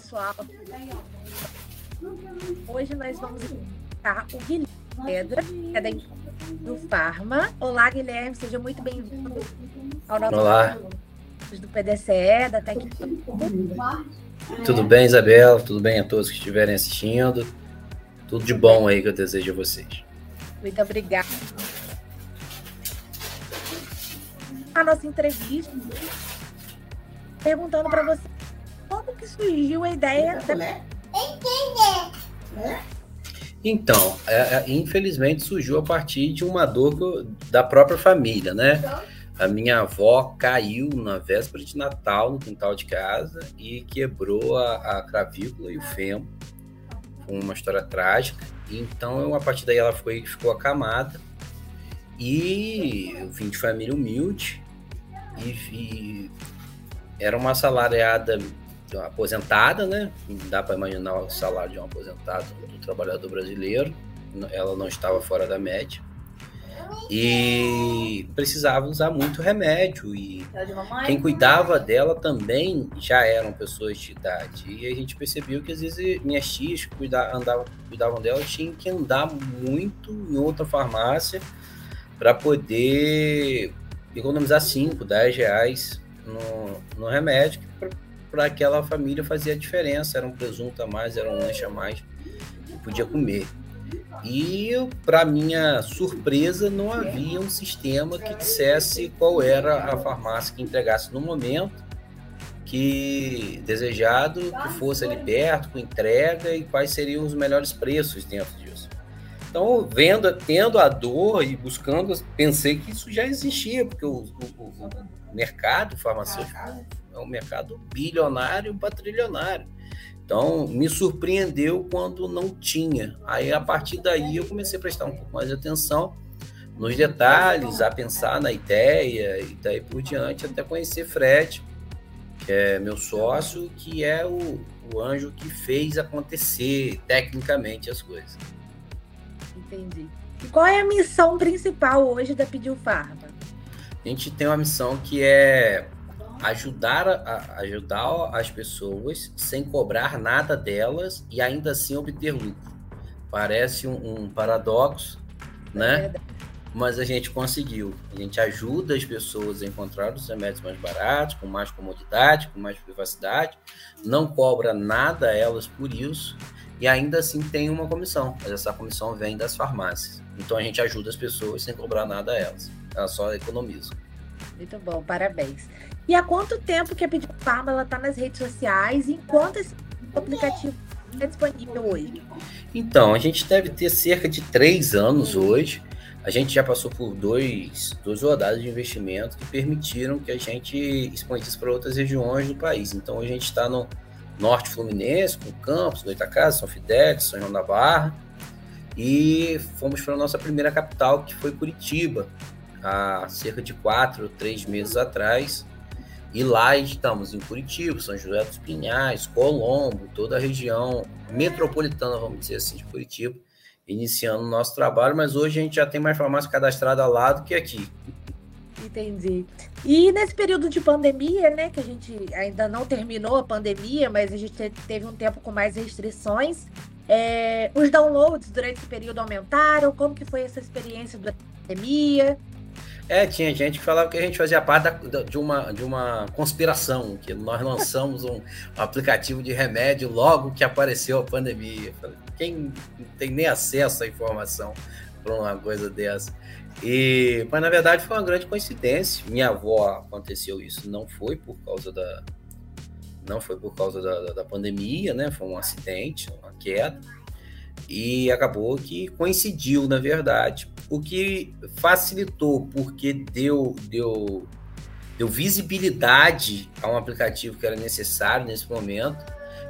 pessoal. Hoje nós vamos encontrar o Guilherme Pedra, que é da do Farma. Olá, Guilherme, seja muito bem-vindo ao nosso Olá. do PDCE, da Tec. Tudo bem, Isabela? Tudo bem a todos que estiverem assistindo? Tudo de bom aí que eu desejo a vocês. Muito obrigada. A nossa entrevista perguntando para você que surgiu a ideia da... Então, é, é, infelizmente surgiu a partir de uma dor eu, da própria família, né? A minha avó caiu na véspera de Natal no quintal de casa e quebrou a, a clavícula e o fêmur. Foi uma história trágica. Então, a partir daí ela foi, ficou acamada. E eu vim de família humilde e, e era uma salariada aposentada, né? Dá para imaginar o salário de um aposentado do trabalhador brasileiro. Ela não estava fora da média. E precisava usar muito remédio. E quem cuidava dela também já eram pessoas de idade. E a gente percebeu que às vezes minhas tias que cuidavam, cuidavam dela tinham que andar muito em outra farmácia para poder economizar 5, 10 reais no, no remédio para aquela família fazia diferença. Era um presunto a mais, era um lanche a mais que podia comer. E, para minha surpresa, não havia um sistema que dissesse qual era a farmácia que entregasse no momento que desejado, que fosse ali perto, com entrega e quais seriam os melhores preços dentro disso. Então, vendo, tendo a dor e buscando, pensei que isso já existia, porque o, o, o mercado farmacêutico é um mercado bilionário para trilionário. Então, me surpreendeu quando não tinha. Aí, a partir daí, eu comecei a prestar um pouco mais de atenção nos detalhes, a pensar na ideia e daí por diante, até conhecer Fred, que é meu sócio, que é o, o anjo que fez acontecer tecnicamente as coisas. Entendi. E qual é a missão principal hoje da Pediu Farma? A gente tem uma missão que é ajudar, a, ajudar as pessoas sem cobrar nada delas e ainda assim obter lucro. Parece um, um paradoxo, né? É Mas a gente conseguiu. A gente ajuda as pessoas a encontrar os remédios mais baratos, com mais comodidade, com mais privacidade, não cobra nada a elas por isso e ainda assim tem uma comissão, mas essa comissão vem das farmácias. Então a gente ajuda as pessoas sem cobrar nada a elas. Elas só economizam. Muito bom, parabéns. E há quanto tempo que a Pedido Farma está nas redes sociais e enquanto esse aplicativo é disponível hoje? Então, a gente deve ter cerca de três anos hoje. A gente já passou por dois, duas rodadas de investimento que permitiram que a gente expandisse para outras regiões do país. Então, a gente está no Norte Fluminense, com Campos, Goitacazes, São Fidélis, São João da Barra. E fomos para a nossa primeira capital, que foi Curitiba, há cerca de quatro, três meses atrás. E lá estamos em Curitiba, São José dos Pinhais, Colombo, toda a região metropolitana, vamos dizer assim, de Curitiba, iniciando o nosso trabalho, mas hoje a gente já tem mais farmácia cadastrada lá do que aqui. Entendi. E nesse período de pandemia, né, que a gente ainda não terminou a pandemia, mas a gente teve um tempo com mais restrições, é, os downloads durante esse período aumentaram? Como que foi essa experiência da pandemia? É, tinha gente que falava que a gente fazia parte da, de, uma, de uma conspiração, que nós lançamos um, aplicativo de remédio logo que apareceu a pandemia. Quem tem nem acesso à informação para uma coisa dessa? E, mas na verdade foi uma grande coincidência. Minha avó aconteceu isso, não foi por causa da não foi por causa da, da pandemia, né? Foi um acidente, uma queda e acabou que coincidiu, na verdade, o que facilitou, porque deu, deu, deu visibilidade a um aplicativo que era necessário nesse momento,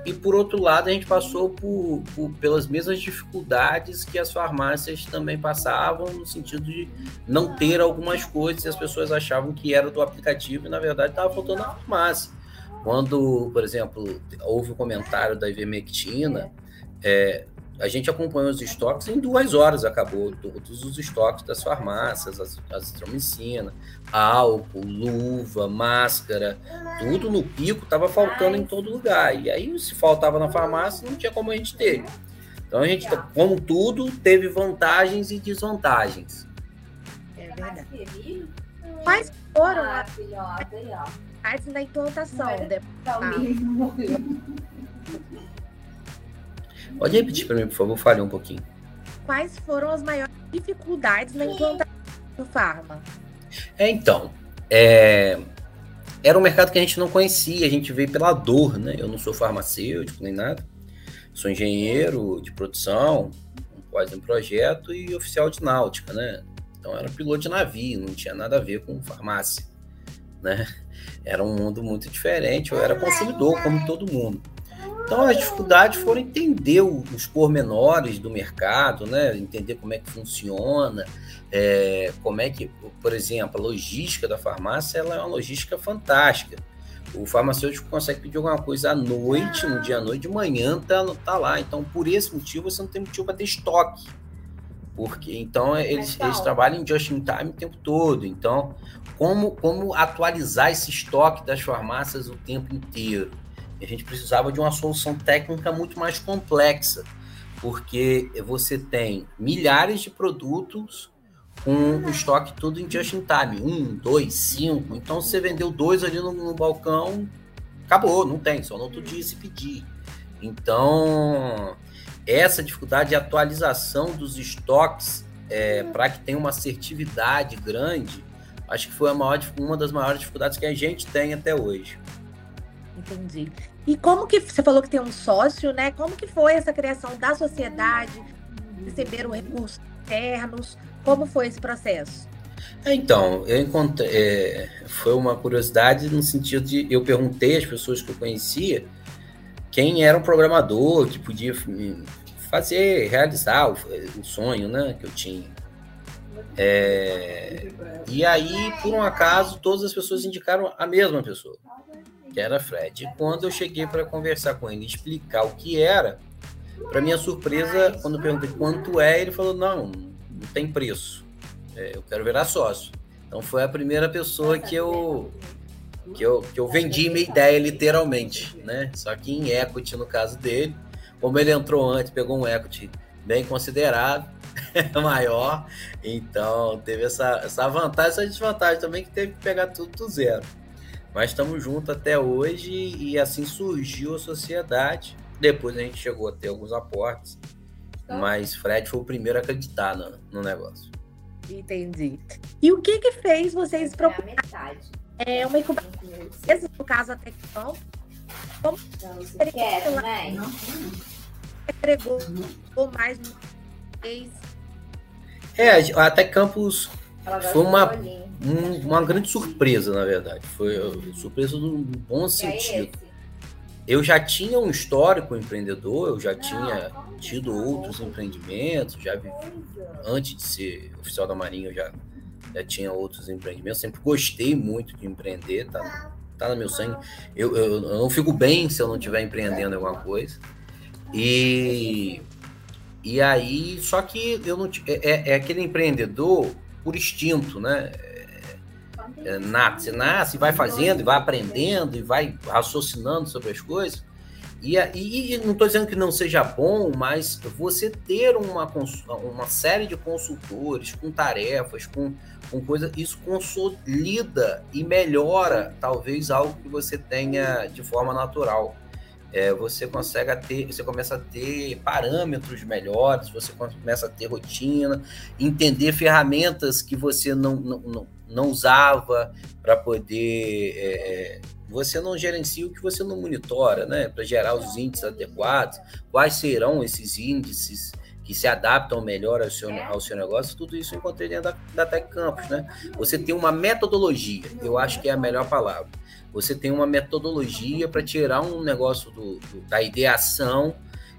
e por outro lado, a gente passou por, por, pelas mesmas dificuldades que as farmácias também passavam, no sentido de não ter algumas coisas e as pessoas achavam que era do aplicativo e na verdade estava faltando a farmácia. Quando, por exemplo, houve um comentário da ivermectina, é, a gente acompanhou os estoques em duas horas, acabou todos os estoques das farmácias, as, azitromicina, álcool, luva, máscara, tudo no pico estava faltando em todo lugar. E aí, se faltava na farmácia, não tinha como a gente ter. Então, a gente, como tudo, teve vantagens e desvantagens. É verdade. Quais foram as da implantação? Pode repetir para mim, por favor, fale um pouquinho. Quais foram as maiores dificuldades na implantação do Farma? É, então, é... era um mercado que a gente não conhecia, a gente veio pela dor, né? Eu não sou farmacêutico nem nada, sou engenheiro de produção, quase um projeto e oficial de náutica, né? Então era piloto de navio, não tinha nada a ver com farmácia, né? Era um mundo muito diferente, eu era consumidor como todo mundo. Então as dificuldades foram entender os pormenores do mercado, né? Entender como é que funciona, é, como é que, por exemplo, a logística da farmácia ela é uma logística fantástica. O farmacêutico consegue pedir alguma coisa à noite, no dia à noite, de manhã tá, tá lá. Então, por esse motivo, você não tem motivo para ter estoque. Porque então eles, eles trabalham em just in time o tempo todo. Então, como, como atualizar esse estoque das farmácias o tempo inteiro? A gente precisava de uma solução técnica muito mais complexa, porque você tem milhares de produtos com o estoque tudo em just in time, um, dois, cinco. Então, você vendeu dois ali no, no balcão, acabou, não tem, só no outro dia se pedir. Então, essa dificuldade de atualização dos estoques é, para que tenha uma assertividade grande, acho que foi maior, uma das maiores dificuldades que a gente tem até hoje. Entendi. E como que você falou que tem um sócio, né? Como que foi essa criação da sociedade? Receberam recursos internos? Como foi esse processo? Então, eu encontrei, é, foi uma curiosidade no sentido de eu perguntei às pessoas que eu conhecia quem era um programador que podia fazer, realizar o, o sonho, né, que eu tinha. É, e aí, por um acaso, todas as pessoas indicaram a mesma pessoa que era Fred. E quando eu cheguei para conversar com ele, explicar o que era, para minha surpresa, quando eu perguntei quanto é, ele falou: não, não tem preço. É, eu quero virar sócio. Então foi a primeira pessoa que eu que eu, que eu vendi minha ideia literalmente, né? Só que em equity no caso dele, como ele entrou antes, pegou um equity bem considerável, maior, então teve essa, essa vantagem, essa desvantagem também que teve que pegar tudo do zero. Mas estamos juntos até hoje e assim surgiu a sociedade. Depois a gente chegou a ter alguns aportes. Então, mas Fred foi o primeiro a acreditar no, no negócio. Entendi. E o que que fez vocês procurarem? É uma incubação, no caso até que não. Como você quer, né? Entregou ou mais uma vez? É, até Campus foi uma um, uma grande surpresa, na verdade. Foi surpresa no bom sentido. Eu já tinha um histórico empreendedor, eu já tinha tido outros empreendimentos, já vi, antes de ser oficial da Marinha, eu já, já tinha outros empreendimentos. Sempre gostei muito de empreender, tá, tá no meu sangue. Eu, eu, eu não fico bem se eu não estiver empreendendo alguma coisa. E, e aí, só que eu não é, é, é aquele empreendedor por instinto, né? É, nasce, nasce, vai fazendo, e vai aprendendo, e vai raciocinando sobre as coisas. E, e, e não estou dizendo que não seja bom, mas você ter uma, uma série de consultores com tarefas, com, com coisas, isso consolida e melhora talvez algo que você tenha de forma natural. É, você consegue ter, você começa a ter parâmetros melhores, você começa a ter rotina, entender ferramentas que você não, não, não não usava para poder. É, é, você não gerencia o que você não monitora, né? Para gerar os índices adequados. Quais serão esses índices que se adaptam melhor ao seu, ao seu negócio? Tudo isso eu encontrei dentro da, da Tech Campus, né? Você tem uma metodologia, eu acho que é a melhor palavra. Você tem uma metodologia para tirar um negócio do, do, da ideação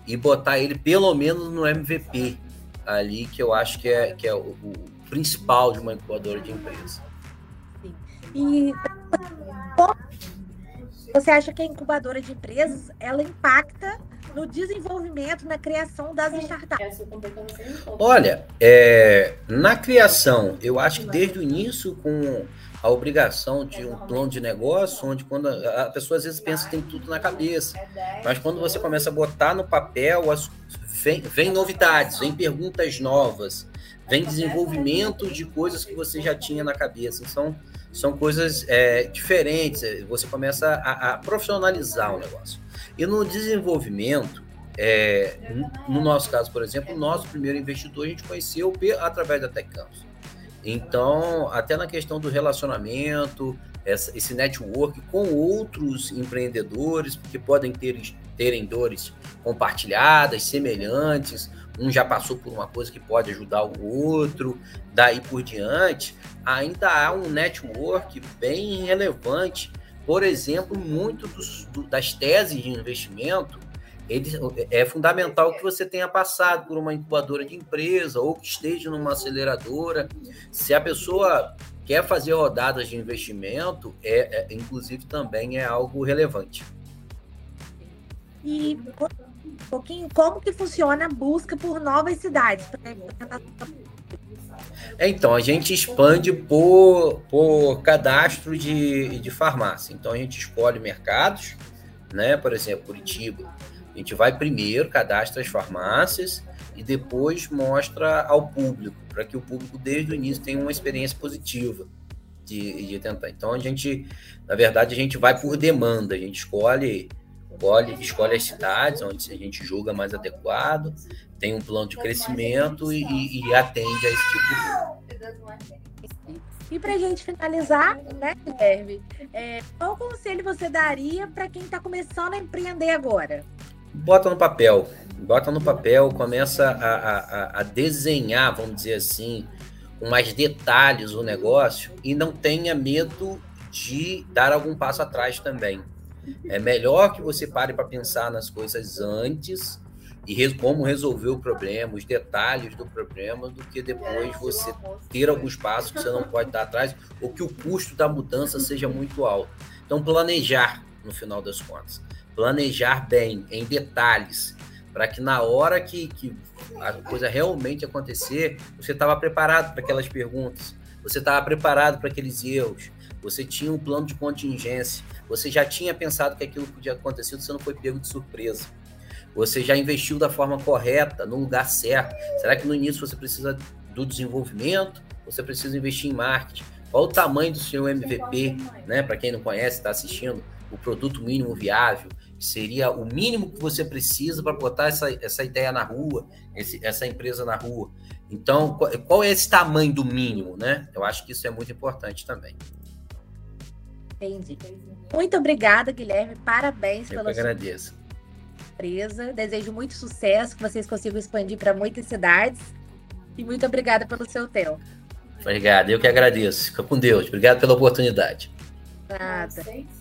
e botar ele pelo menos no MVP ali, que eu acho que é, que é o, o principal de uma incubadora de empresa. E você acha que a incubadora de empresas ela impacta no desenvolvimento, na criação das startups? Olha, é, na criação, eu acho que desde o início, com a obrigação de um plano de negócio, onde quando a, pessoa às vezes pensa que tem tudo na cabeça, mas quando você começa a botar no papel, as, vem, vem novidades, vem perguntas novas, vem desenvolvimento de coisas que você já tinha na cabeça. São, são coisas é, diferentes, você começa a, a, profissionalizar o negócio. E no desenvolvimento, é, no nosso caso, por exemplo, o nosso primeiro investidor a gente conheceu através da Tech Campus. Então, até na questão do relacionamento, essa, esse network com outros empreendedores, que podem ter terem dores compartilhadas, semelhantes, um já passou por uma coisa que pode ajudar o outro, daí por diante, ainda há um network bem relevante. Por exemplo, muito dos, do, das teses de investimento ele, é fundamental que você tenha passado por uma incubadora de empresa ou que esteja numa aceleradora. Se a pessoa quer fazer rodadas de investimento, é, é inclusive também é algo relevante. E um pouquinho como que funciona a busca por novas cidades? Então, a gente expande por, por cadastro de, de farmácia. Então, a gente escolhe mercados, né? Por exemplo, Curitiba a gente vai primeiro, cadastra as farmácias e depois mostra ao público, para que o público desde o início tenha uma experiência positiva de, de tentar. Então a gente, na verdade, a gente vai por demanda, a gente escolhe, escolhe, escolhe as cidades onde a gente julga mais adequado, tem um plano de crescimento e, e atende a esse tipo de e para a gente finalizar, né, Guilherme, é, qual conselho você daria para quem está começando a empreender agora? Bota no papel, bota no papel, começa a, a, a desenhar, vamos dizer assim, com mais detalhes o negócio e não tenha medo de dar algum passo atrás também. É melhor que você pare para pensar nas coisas antes e re como resolver o problema, os detalhes do problema, do que depois você ter alguns passos que você não pode dar atrás ou que o custo da mudança seja muito alto. Então, planejar no final das contas planejar bem, em detalhes, para que na hora que, que a coisa realmente acontecer, você estava preparado para aquelas perguntas, você estava preparado para aqueles erros, você tinha um plano de contingência, você já tinha pensado que aquilo podia acontecer, você não foi pego de surpresa. Você já investiu da forma correta, no lugar certo. Será que no início você precisa do desenvolvimento? Você precisa investir em marketing? Qual o tamanho do seu MVP, né? Para quem não conhece, está assistindo, o produto mínimo viável seria o mínimo que você precisa para botar essa, essa ideia na rua, esse, essa empresa na rua. Então, qual, qual, é esse tamanho do mínimo, né? Eu acho que isso é muito importante também. Entendi. Muito obrigada, Guilherme. Parabéns Eu pela agradeço. empresa. Desejo muito sucesso, que vocês consigam expandir para muitas cidades. E muito obrigada pelo seu tempo. Obrigado, eu que agradeço. Fica com Deus. Obrigado pela oportunidade. Nada.